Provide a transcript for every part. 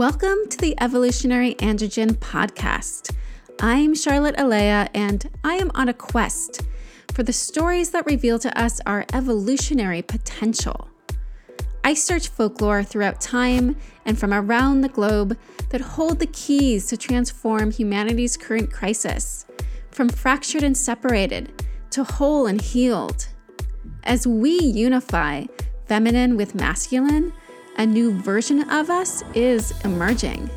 Welcome to the Evolutionary Androgyne Podcast. I'm Charlotte Alea, and I am on a quest for the stories that reveal to us our evolutionary potential. I search folklore throughout time and from around the globe that hold the keys to transform humanity's current crisis, from fractured and separated to whole and healed. As we unify feminine with masculine, a new version of us is emerging.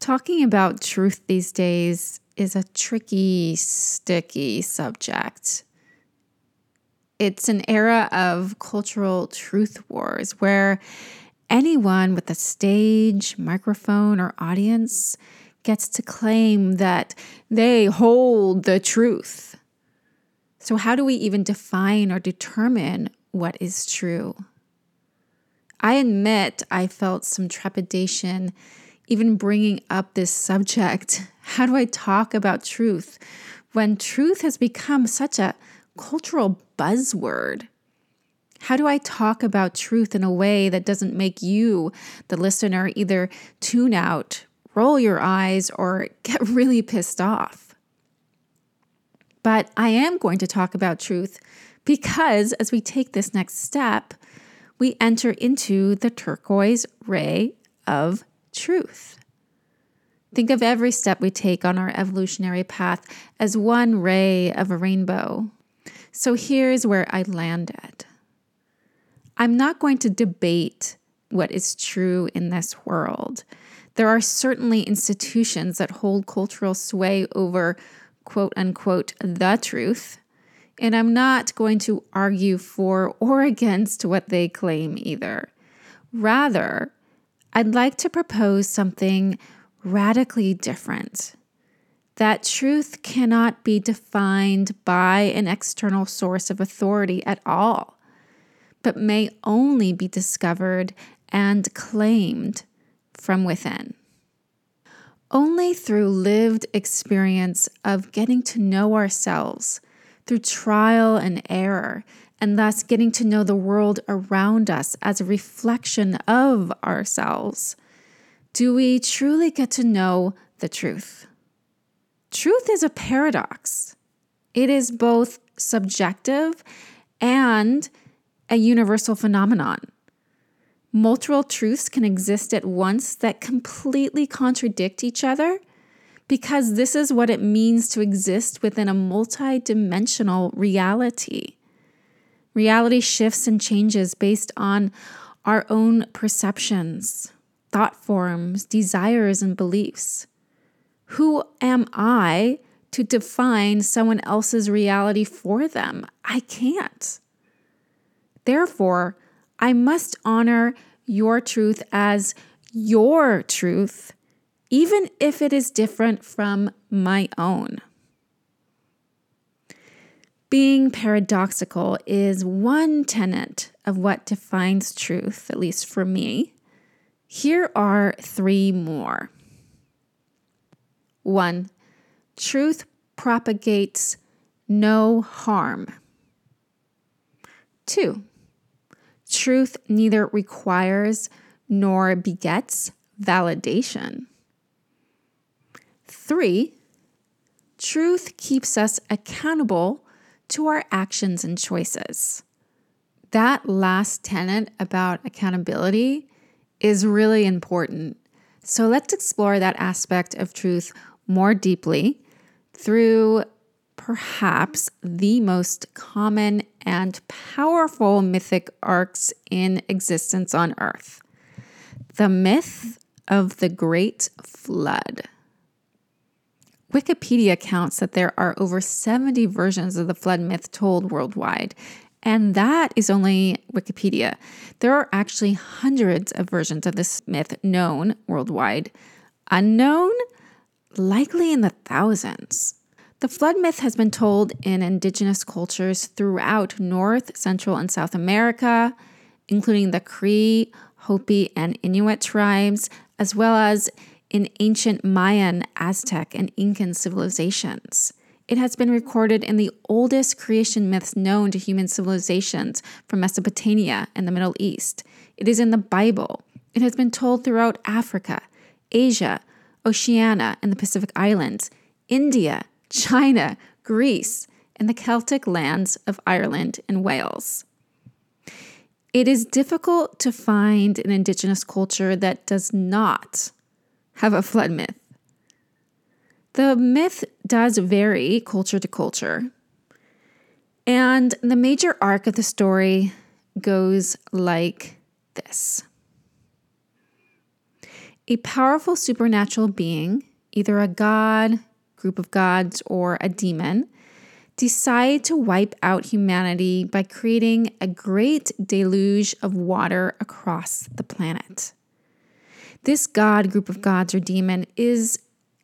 Talking about truth these days is a tricky, sticky subject. It's an era of cultural truth wars where anyone with a stage, microphone, or audience gets to claim that they hold the truth. So, how do we even define or determine what is true? I admit I felt some trepidation even bringing up this subject. How do I talk about truth when truth has become such a cultural buzzword? How do I talk about truth in a way that doesn't make you, the listener, either tune out, roll your eyes, or get really pissed off? But I am going to talk about truth because as we take this next step, we enter into the turquoise ray of truth. Think of every step we take on our evolutionary path as one ray of a rainbow. So here's where I landed. I'm not going to debate what is true in this world. There are certainly institutions that hold cultural sway over quote unquote the truth. And I'm not going to argue for or against what they claim either. Rather, I'd like to propose something radically different. That truth cannot be defined by an external source of authority at all, but may only be discovered and claimed from within. Only through lived experience of getting to know ourselves, through trial and error, and thus getting to know the world around us as a reflection of ourselves, do we truly get to know the truth. Truth is a paradox. It is both subjective and a universal phenomenon multiple truths can exist at once that completely contradict each other because this is what it means to exist within a multidimensional reality. Reality shifts and changes based on our own perceptions, thought forms, desires, and beliefs. Who am I to define someone else's reality for them? I can't. Therefore, I must honor your truth as your truth, even if it is different from my own. Being paradoxical is one tenet of what defines truth, at least for me. Here are three more. One, truth propagates no harm. Two, Truth neither requires nor begets validation. Three, truth keeps us accountable to our actions and choices. That last tenet about accountability is really important. So let's explore that aspect of truth more deeply through perhaps the most common and powerful mythic arcs in existence on Earth the myth of the Great Flood. Wikipedia counts that there are over 70 versions of the flood myth told worldwide, and that is only Wikipedia. There are actually hundreds of versions of this myth known worldwide. Unknown? Likely in the thousands. The flood myth has been told in indigenous cultures throughout North, Central, and South America, including the Cree, Hopi, and Inuit tribes, as well as in ancient Mayan, Aztec, and Incan civilizations. It has been recorded in the oldest creation myths known to human civilizations from Mesopotamia and the Middle East. It is in the Bible. It has been told throughout Africa, Asia, Oceania, and the Pacific Islands, India, China, Greece, and the Celtic lands of Ireland and Wales. It is difficult to find an indigenous culture that does not have a flood myth. The myth does vary culture to culture. And the major arc of the story goes like this A powerful supernatural being, either a god, group of gods, or a demon, decide to wipe out humanity by creating a great deluge of water across the planet. This god, group of gods, or demon is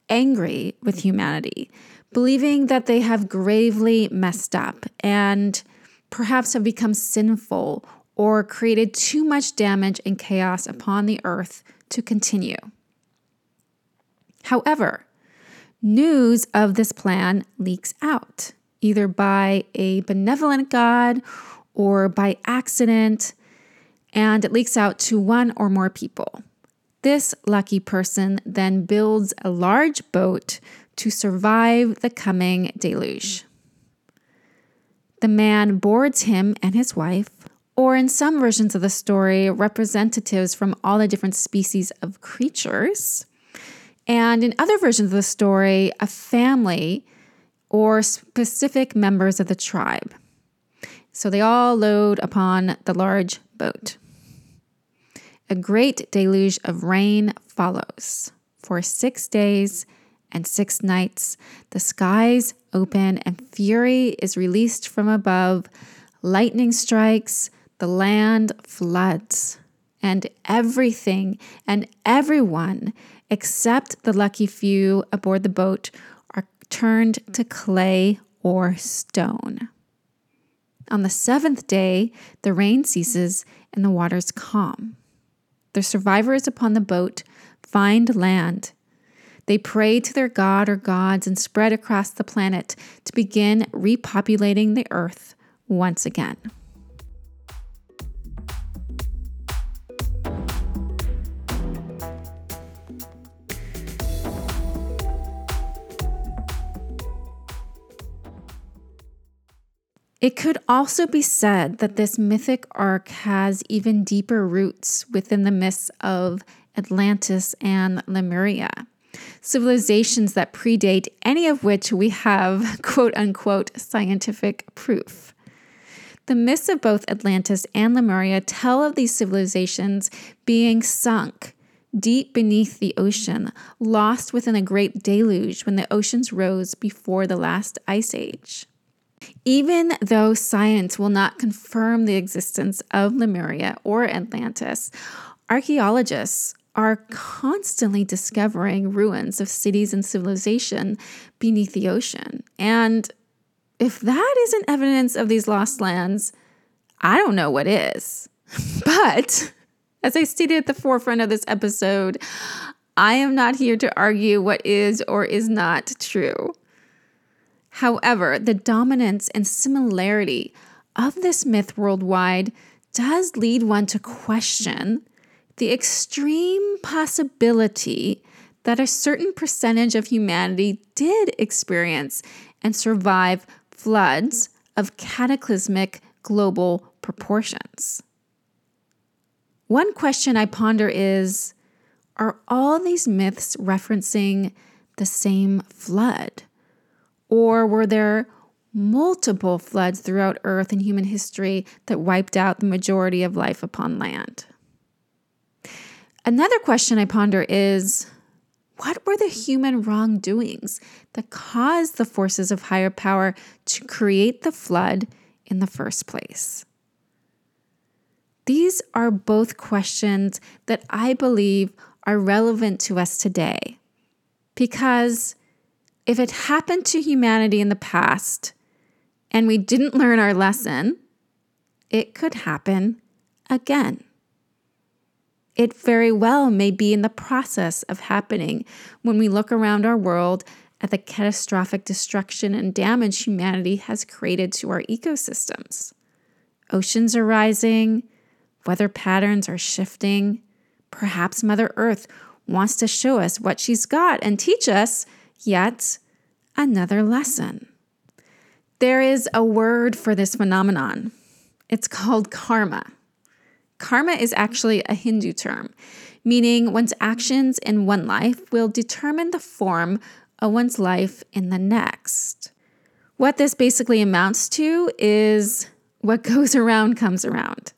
angry with humanity, believing that they have gravely messed up and perhaps have become sinful or created too much damage and chaos upon the earth to continue. However, news of this plan leaks out, either by a benevolent God or by accident, and it leaks out to one or more people. This lucky person then builds a large boat to survive the coming deluge. The man boards him and his wife, or in some versions of the story, representatives from all the different species of creatures. And in other versions of the story, a family or specific members of the tribe. So they all load upon the large boat. A great deluge of rain follows. For six days and six nights, the skies open and fury is released from above. Lightning strikes, the land floods, and everything and everyone except the lucky few aboard the boat are turned to clay or stone. On the seventh day, the rain ceases and the waters calm. The survivors upon the boat find land. They pray to their god or gods and spread across the planet to begin repopulating the earth once again. It could also be said that this mythic arc has even deeper roots within the myths of Atlantis and Lemuria, civilizations that predate any of which we have quote unquote scientific proof. The myths of both Atlantis and Lemuria tell of these civilizations being sunk deep beneath the ocean, lost within a great deluge when the oceans rose before the last ice age. Even though science will not confirm the existence of Lemuria or Atlantis, archaeologists are constantly discovering ruins of cities and civilization beneath the ocean. And if that isn't evidence of these lost lands, I don't know what is. But as I stated at the forefront of this episode, I am not here to argue what is or is not true. However, the dominance and similarity of this myth worldwide does lead one to question the extreme possibility that a certain percentage of humanity did experience and survive floods of cataclysmic global proportions. One question I ponder is Are all these myths referencing the same flood? Or were there multiple floods throughout Earth and human history that wiped out the majority of life upon land? Another question I ponder is what were the human wrongdoings that caused the forces of higher power to create the flood in the first place? These are both questions that I believe are relevant to us today because if it happened to humanity in the past and we didn't learn our lesson, it could happen again. It very well may be in the process of happening when we look around our world at the catastrophic destruction and damage humanity has created to our ecosystems. Oceans are rising, weather patterns are shifting. Perhaps Mother Earth wants to show us what she's got and teach us yet another lesson. There is a word for this phenomenon. It's called karma. Karma is actually a Hindu term, meaning one's actions in one life will determine the form of one's life in the next. What this basically amounts to is what goes around comes around.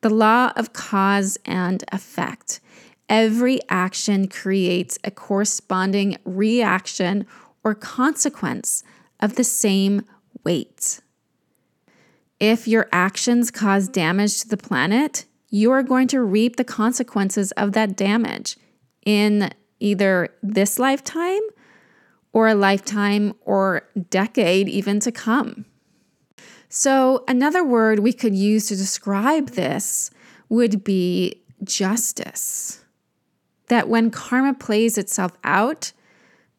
The law of cause and effect. Every action creates a corresponding reaction or consequence of the same weight. If your actions cause damage to the planet, you are going to reap the consequences of that damage in either this lifetime or a lifetime or decade even to come. So, another word we could use to describe this would be justice. That when karma plays itself out,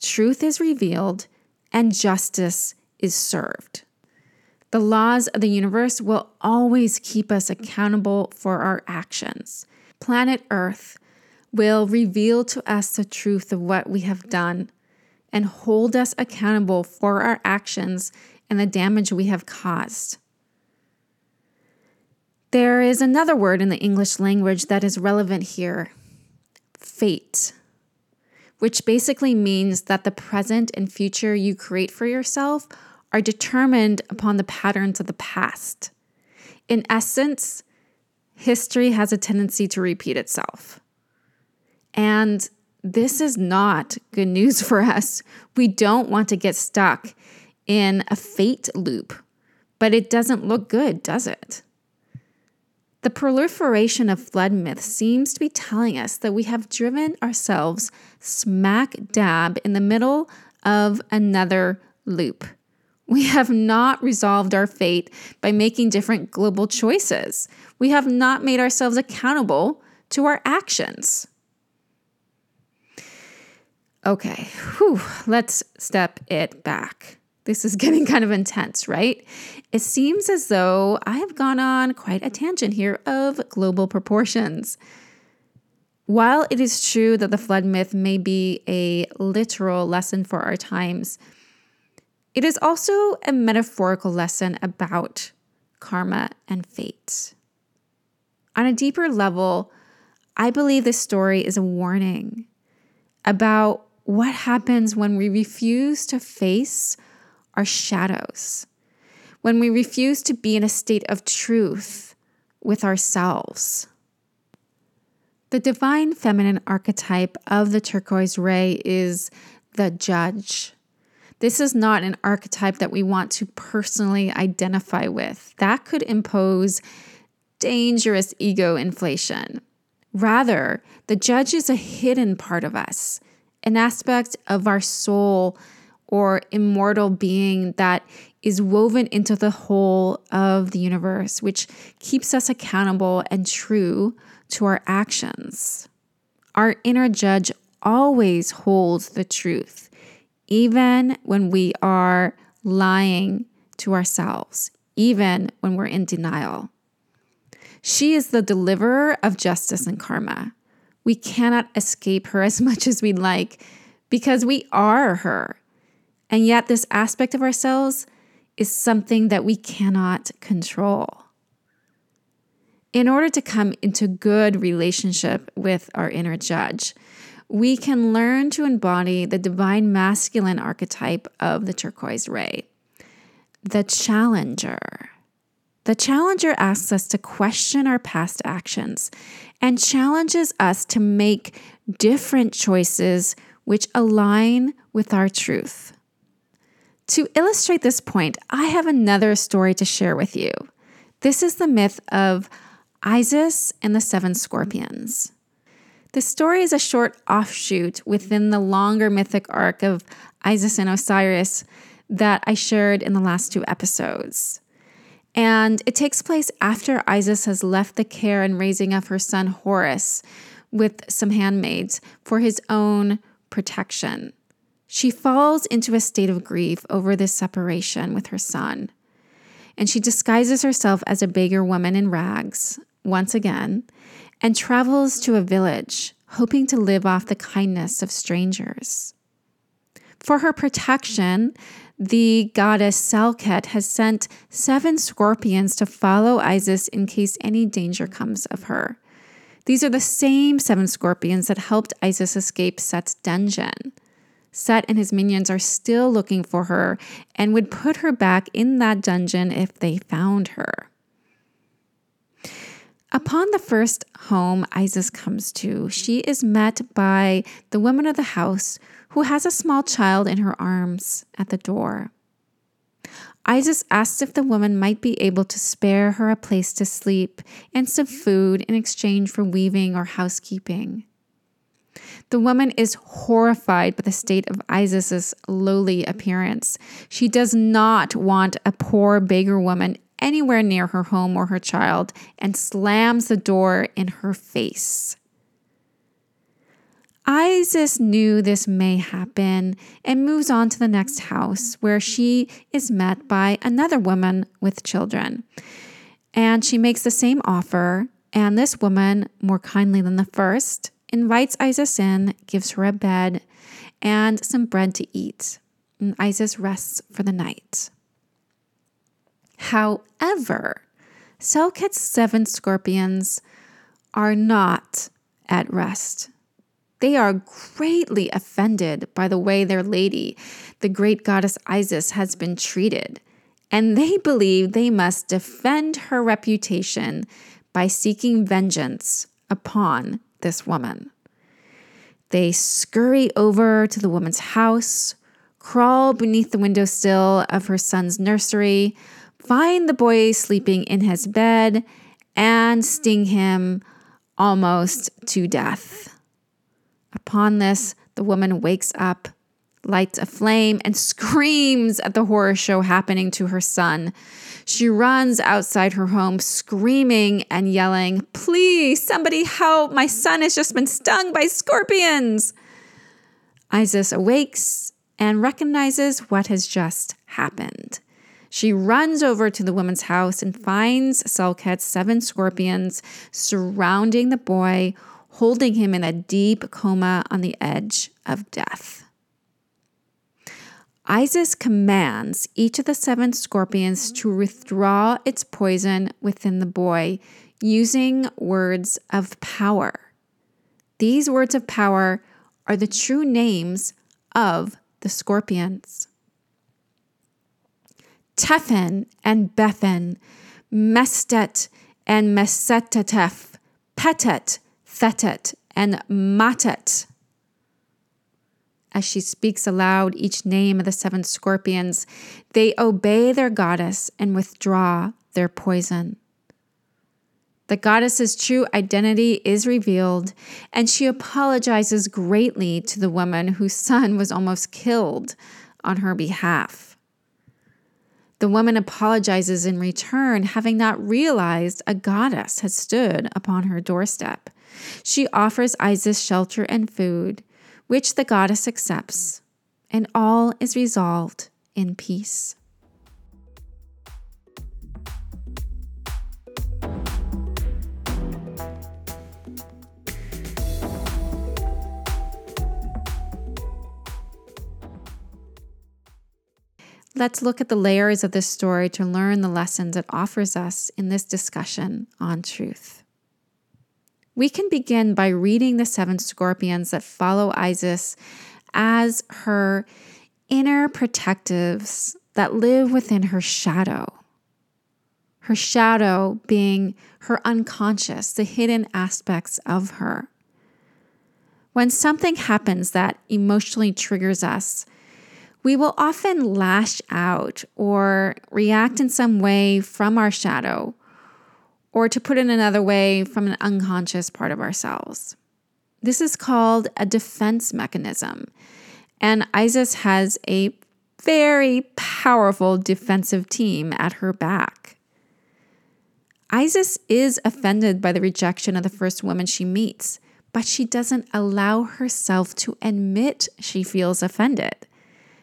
truth is revealed and justice is served. The laws of the universe will always keep us accountable for our actions. Planet Earth will reveal to us the truth of what we have done and hold us accountable for our actions and the damage we have caused. There is another word in the English language that is relevant here fate, which basically means that the present and future you create for yourself are determined upon the patterns of the past. In essence, history has a tendency to repeat itself. And this is not good news for us. We don't want to get stuck in a fate loop, but it doesn't look good, does it? The proliferation of flood myths seems to be telling us that we have driven ourselves smack dab in the middle of another loop. We have not resolved our fate by making different global choices. We have not made ourselves accountable to our actions. Okay, whew, let's step it back. This is getting kind of intense, right? It seems as though I have gone on quite a tangent here of global proportions. While it is true that the flood myth may be a literal lesson for our times, it is also a metaphorical lesson about karma and fate. On a deeper level, I believe this story is a warning about what happens when we refuse to face our shadows, when we refuse to be in a state of truth with ourselves. The divine feminine archetype of the turquoise ray is the judge. This is not an archetype that we want to personally identify with. That could impose dangerous ego inflation. Rather, the judge is a hidden part of us, an aspect of our soul or immortal being that is woven into the whole of the universe, which keeps us accountable and true to our actions. Our inner judge always holds the truth even when we are lying to ourselves, even when we're in denial. She is the deliverer of justice and karma. We cannot escape her as much as we'd like because we are her. And yet, this aspect of ourselves is something that we cannot control. In order to come into good relationship with our inner judge, we can learn to embody the divine masculine archetype of the turquoise ray the challenger. The challenger asks us to question our past actions and challenges us to make different choices which align with our truth. To illustrate this point, I have another story to share with you. This is the myth of Isis and the seven scorpions. The story is a short offshoot within the longer mythic arc of Isis and Osiris that I shared in the last two episodes. And it takes place after Isis has left the care and raising of her son Horus with some handmaids for his own protection. She falls into a state of grief over this separation with her son, and she disguises herself as a beggar woman in rags once again and travels to a village, hoping to live off the kindness of strangers. For her protection, the goddess Selket has sent seven scorpions to follow Isis in case any danger comes of her. These are the same seven scorpions that helped Isis escape Set's dungeon. Set and his minions are still looking for her and would put her back in that dungeon if they found her. Upon the first home Isis comes to, she is met by the woman of the house who has a small child in her arms at the door. Isis asks if the woman might be able to spare her a place to sleep and some food in exchange for weaving or housekeeping. The woman is horrified by the state of Isis's lowly appearance. She does not want a poor beggar woman anywhere near her home or her child and slams the door in her face. Isis knew this may happen and moves on to the next house where she is met by another woman with children. And she makes the same offer, and this woman, more kindly than the first, invites Isis in, gives her a bed and some bread to eat. And Isis rests for the night. However, Selket's seven scorpions are not at rest. They are greatly offended by the way their lady, the great goddess Isis, has been treated, and they believe they must defend her reputation by seeking vengeance upon this woman. They scurry over to the woman's house, crawl beneath the windowsill of her son's nursery, find the boy sleeping in his bed, and sting him almost to death. Upon this, the woman wakes up, lights a flame, and screams at the horror show happening to her son. She runs outside her home, screaming and yelling, Please, somebody help! My son has just been stung by scorpions! Isis awakes and recognizes what has just happened. She runs over to the woman's house and finds Selket's seven scorpions surrounding the boy, holding him in a deep coma on the edge of death. Isis commands each of the seven scorpions to withdraw its poison within the boy using words of power. These words of power are the true names of the scorpions. Tefen and Befen, Mestet and Mestetef, Petet, Thetet, and Matet. As she speaks aloud each name of the seven scorpions, they obey their goddess and withdraw their poison. The goddess's true identity is revealed, and she apologizes greatly to the woman whose son was almost killed on her behalf. The woman apologizes in return, having not realized a goddess had stood upon her doorstep. She offers Isis shelter and food, which the goddess accepts, and all is resolved in peace. Let's look at the layers of this story to learn the lessons it offers us in this discussion on truth. We can begin by reading the seven scorpions that follow Isis as her inner protectives that live within her shadow. Her shadow being her unconscious, the hidden aspects of her. When something happens that emotionally triggers us, we will often lash out or react in some way from our shadow, or to put it another way, from an unconscious part of ourselves. This is called a defense mechanism. And Isis has a very powerful defensive team at her back. Isis is offended by the rejection of the first woman she meets, but she doesn't allow herself to admit she feels offended.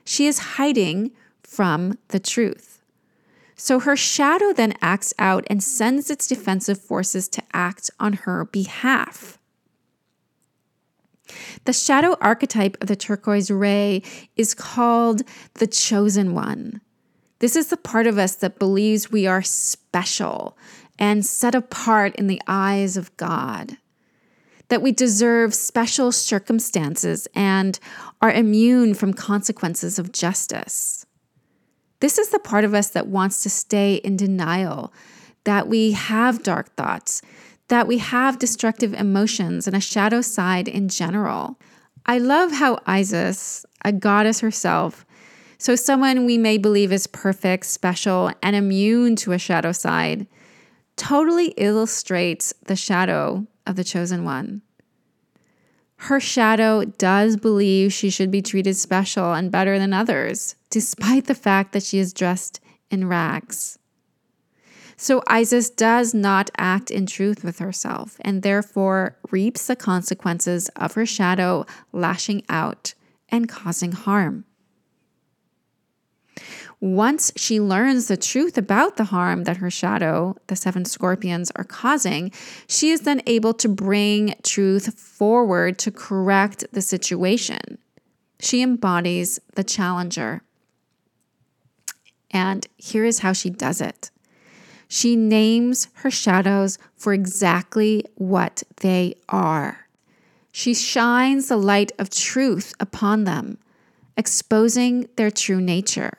She is hiding from the truth. So her shadow then acts out and sends its defensive forces to act on her behalf. The shadow archetype of the turquoise ray is called the chosen one. This is the part of us that believes we are special and set apart in the eyes of God, that we deserve special circumstances and are immune from consequences of justice. This is the part of us that wants to stay in denial, that we have dark thoughts, that we have destructive emotions and a shadow side in general. I love how Isis, a goddess herself, so someone we may believe is perfect, special, and immune to a shadow side, totally illustrates the shadow of the chosen one. Her shadow does believe she should be treated special and better than others, despite the fact that she is dressed in rags. So Isis does not act in truth with herself and therefore reaps the consequences of her shadow lashing out and causing harm. Once she learns the truth about the harm that her shadow, the seven scorpions, are causing, she is then able to bring truth forward to correct the situation. She embodies the challenger. And here is how she does it she names her shadows for exactly what they are. She shines the light of truth upon them, exposing their true nature.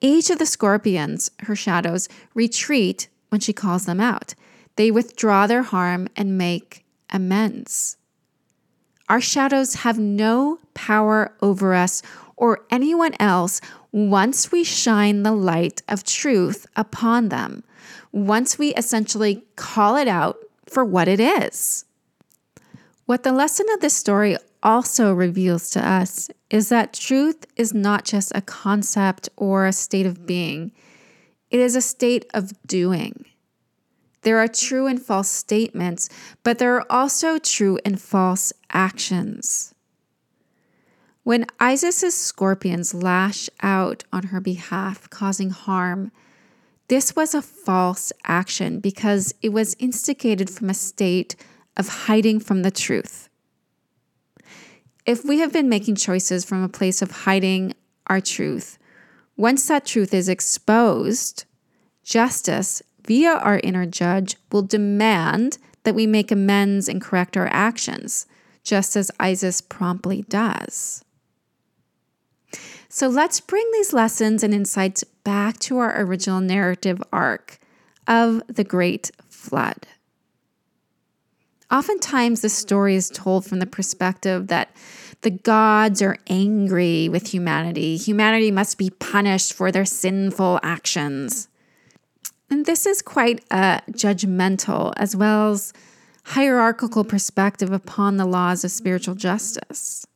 Each of the scorpions, her shadows, retreat when she calls them out. They withdraw their harm and make amends. Our shadows have no power over us or anyone else once we shine the light of truth upon them, once we essentially call it out for what it is. What the lesson of this story also reveals to us is that truth is not just a concept or a state of being, it is a state of doing. There are true and false statements, but there are also true and false actions. When Isis's scorpions lash out on her behalf, causing harm, this was a false action because it was instigated from a state of hiding from the truth. If we have been making choices from a place of hiding our truth, once that truth is exposed, justice via our inner judge will demand that we make amends and correct our actions, just as Isis promptly does. So let's bring these lessons and insights back to our original narrative arc of the Great Flood. Oftentimes, the story is told from the perspective that the gods are angry with humanity. Humanity must be punished for their sinful actions. And this is quite a judgmental as well as hierarchical perspective upon the laws of spiritual justice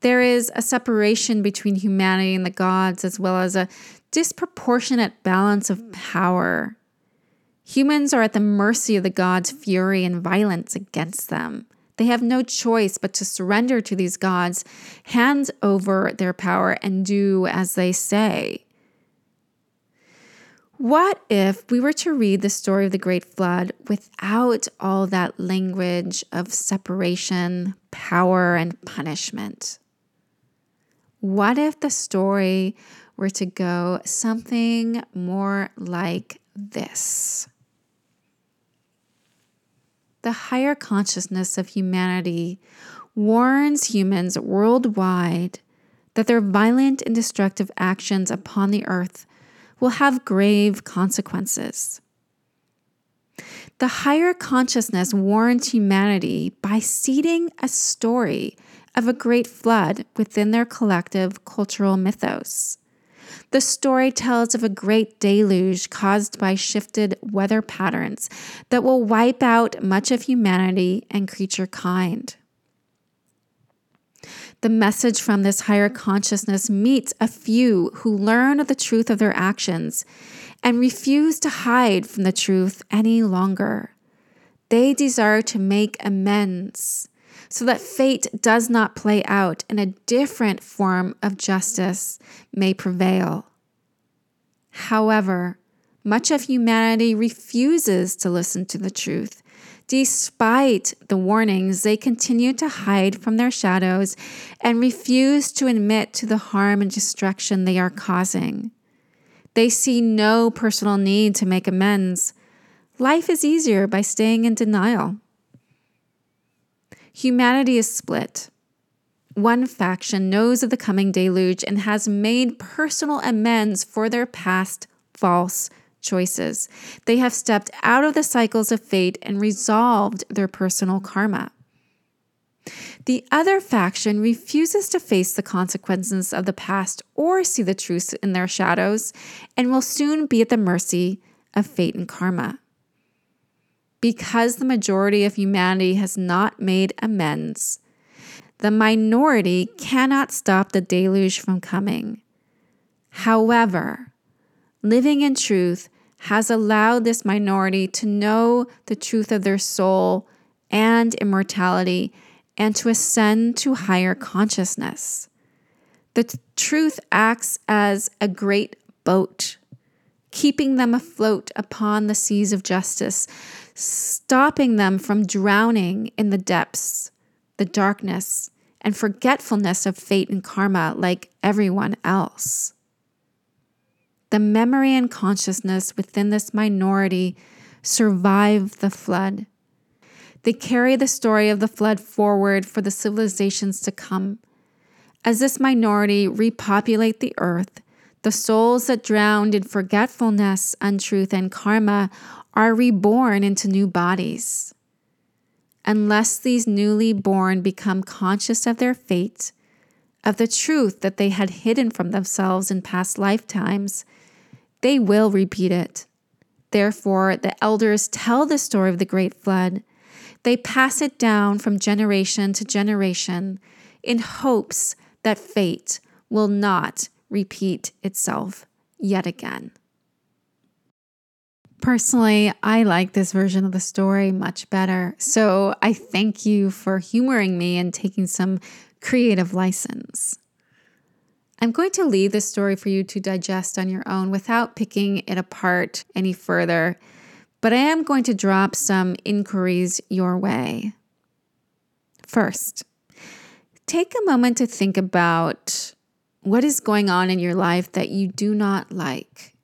there is a separation between humanity and the gods, as well as a disproportionate balance of power. Humans are at the mercy of the gods' fury and violence against them. They have no choice but to surrender to these gods, hand over their power, and do as they say. What if we were to read the story of the Great Flood without all that language of separation, power, and punishment? What if the story were to go something more like this? The higher consciousness of humanity warns humans worldwide that their violent and destructive actions upon the earth will have grave consequences. The higher consciousness warns humanity by seeding a story of a great flood within their collective cultural mythos. The story tells of a great deluge caused by shifted weather patterns that will wipe out much of humanity and creature kind. The message from this higher consciousness meets a few who learn the truth of their actions and refuse to hide from the truth any longer. They desire to make amends so that fate does not play out and a different form of justice may prevail. However, much of humanity refuses to listen to the truth. Despite the warnings, they continue to hide from their shadows and refuse to admit to the harm and destruction they are causing. They see no personal need to make amends. Life is easier by staying in denial. Humanity is split. One faction knows of the coming deluge and has made personal amends for their past false choices. They have stepped out of the cycles of fate and resolved their personal karma. The other faction refuses to face the consequences of the past or see the truth in their shadows and will soon be at the mercy of fate and karma. Because the majority of humanity has not made amends, the minority cannot stop the deluge from coming. However, living in truth has allowed this minority to know the truth of their soul and immortality and to ascend to higher consciousness. The t- truth acts as a great boat, keeping them afloat upon the seas of justice, stopping them from drowning in the depths, the darkness, and forgetfulness of fate and karma like everyone else. The memory and consciousness within this minority survive the flood they carry the story of the flood forward for the civilizations to come. As this minority repopulate the earth, the souls that drowned in forgetfulness, untruth, and karma are reborn into new bodies. Unless these newly born become conscious of their fate, of the truth that they had hidden from themselves in past lifetimes, they will repeat it. Therefore, the elders tell the story of the great flood they pass it down from generation to generation in hopes that fate will not repeat itself yet again. Personally, I like this version of the story much better. So I thank you for humoring me and taking some creative license. I'm going to leave this story for you to digest on your own without picking it apart any further but I am going to drop some inquiries your way. First, take a moment to think about what is going on in your life that you do not like.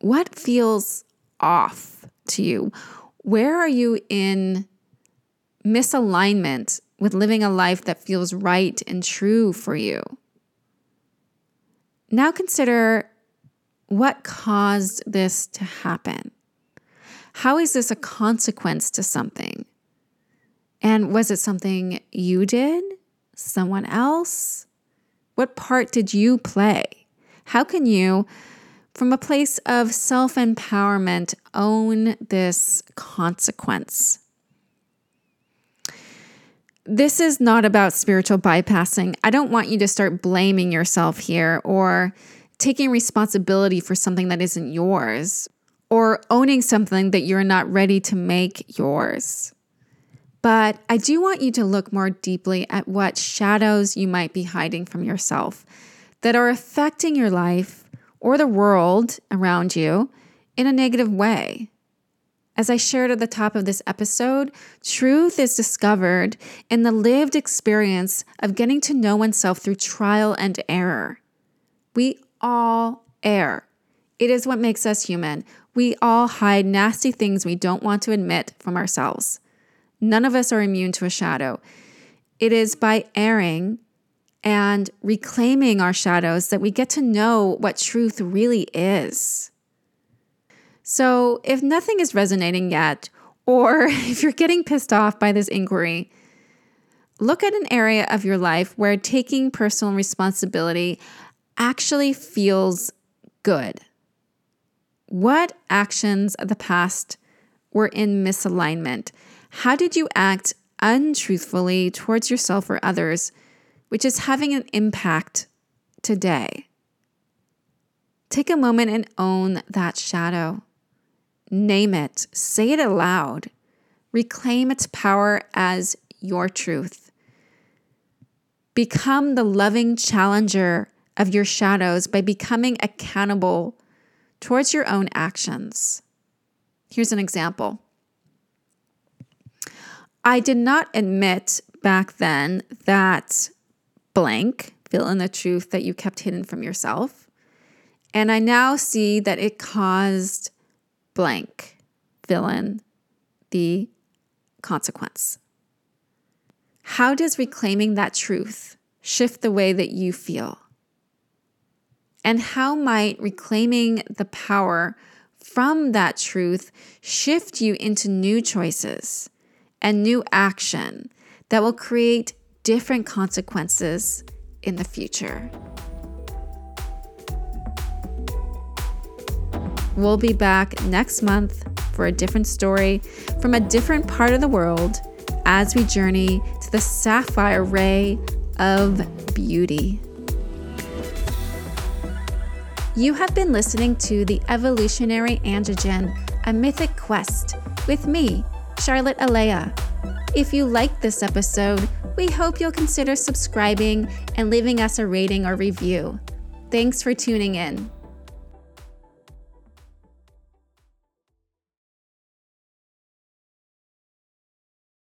What feels off to you? Where are you in misalignment with living a life that feels right and true for you? Now consider what caused this to happen. How is this a consequence to something? And was it something you did? Someone else? What part did you play? How can you, from a place of self empowerment, own this consequence? This is not about spiritual bypassing. I don't want you to start blaming yourself here or taking responsibility for something that isn't yours or owning something that you're not ready to make yours. But I do want you to look more deeply at what shadows you might be hiding from yourself that are affecting your life or the world around you in a negative way. As I shared at the top of this episode, truth is discovered in the lived experience of getting to know oneself through trial and error. We all err. It is what makes us human. We all hide nasty things we don't want to admit from ourselves. None of us are immune to a shadow. It is by erring and reclaiming our shadows that we get to know what truth really is. So, if nothing is resonating yet, or if you're getting pissed off by this inquiry, look at an area of your life where taking personal responsibility actually feels good. What actions of the past were in misalignment? How did you act untruthfully towards yourself or others, which is having an impact today? Take a moment and own that shadow. Name it, say it aloud. Reclaim its power as your truth. Become the loving challenger of your shadows by becoming accountable towards your own actions. Here's an example I did not admit back then that blank, fill in the truth that you kept hidden from yourself. And I now see that it caused blank, fill in the consequence. How does reclaiming that truth shift the way that you feel? And how might reclaiming the power from that truth shift you into new choices and new action that will create different consequences in the future? We'll be back next month for a different story from a different part of the world as we journey to the sapphire ray of beauty. You have been listening to The Evolutionary Androgyne, a mythic quest, with me, Charlotte Alea. If you liked this episode, we hope you'll consider subscribing and leaving us a rating or review. Thanks for tuning in.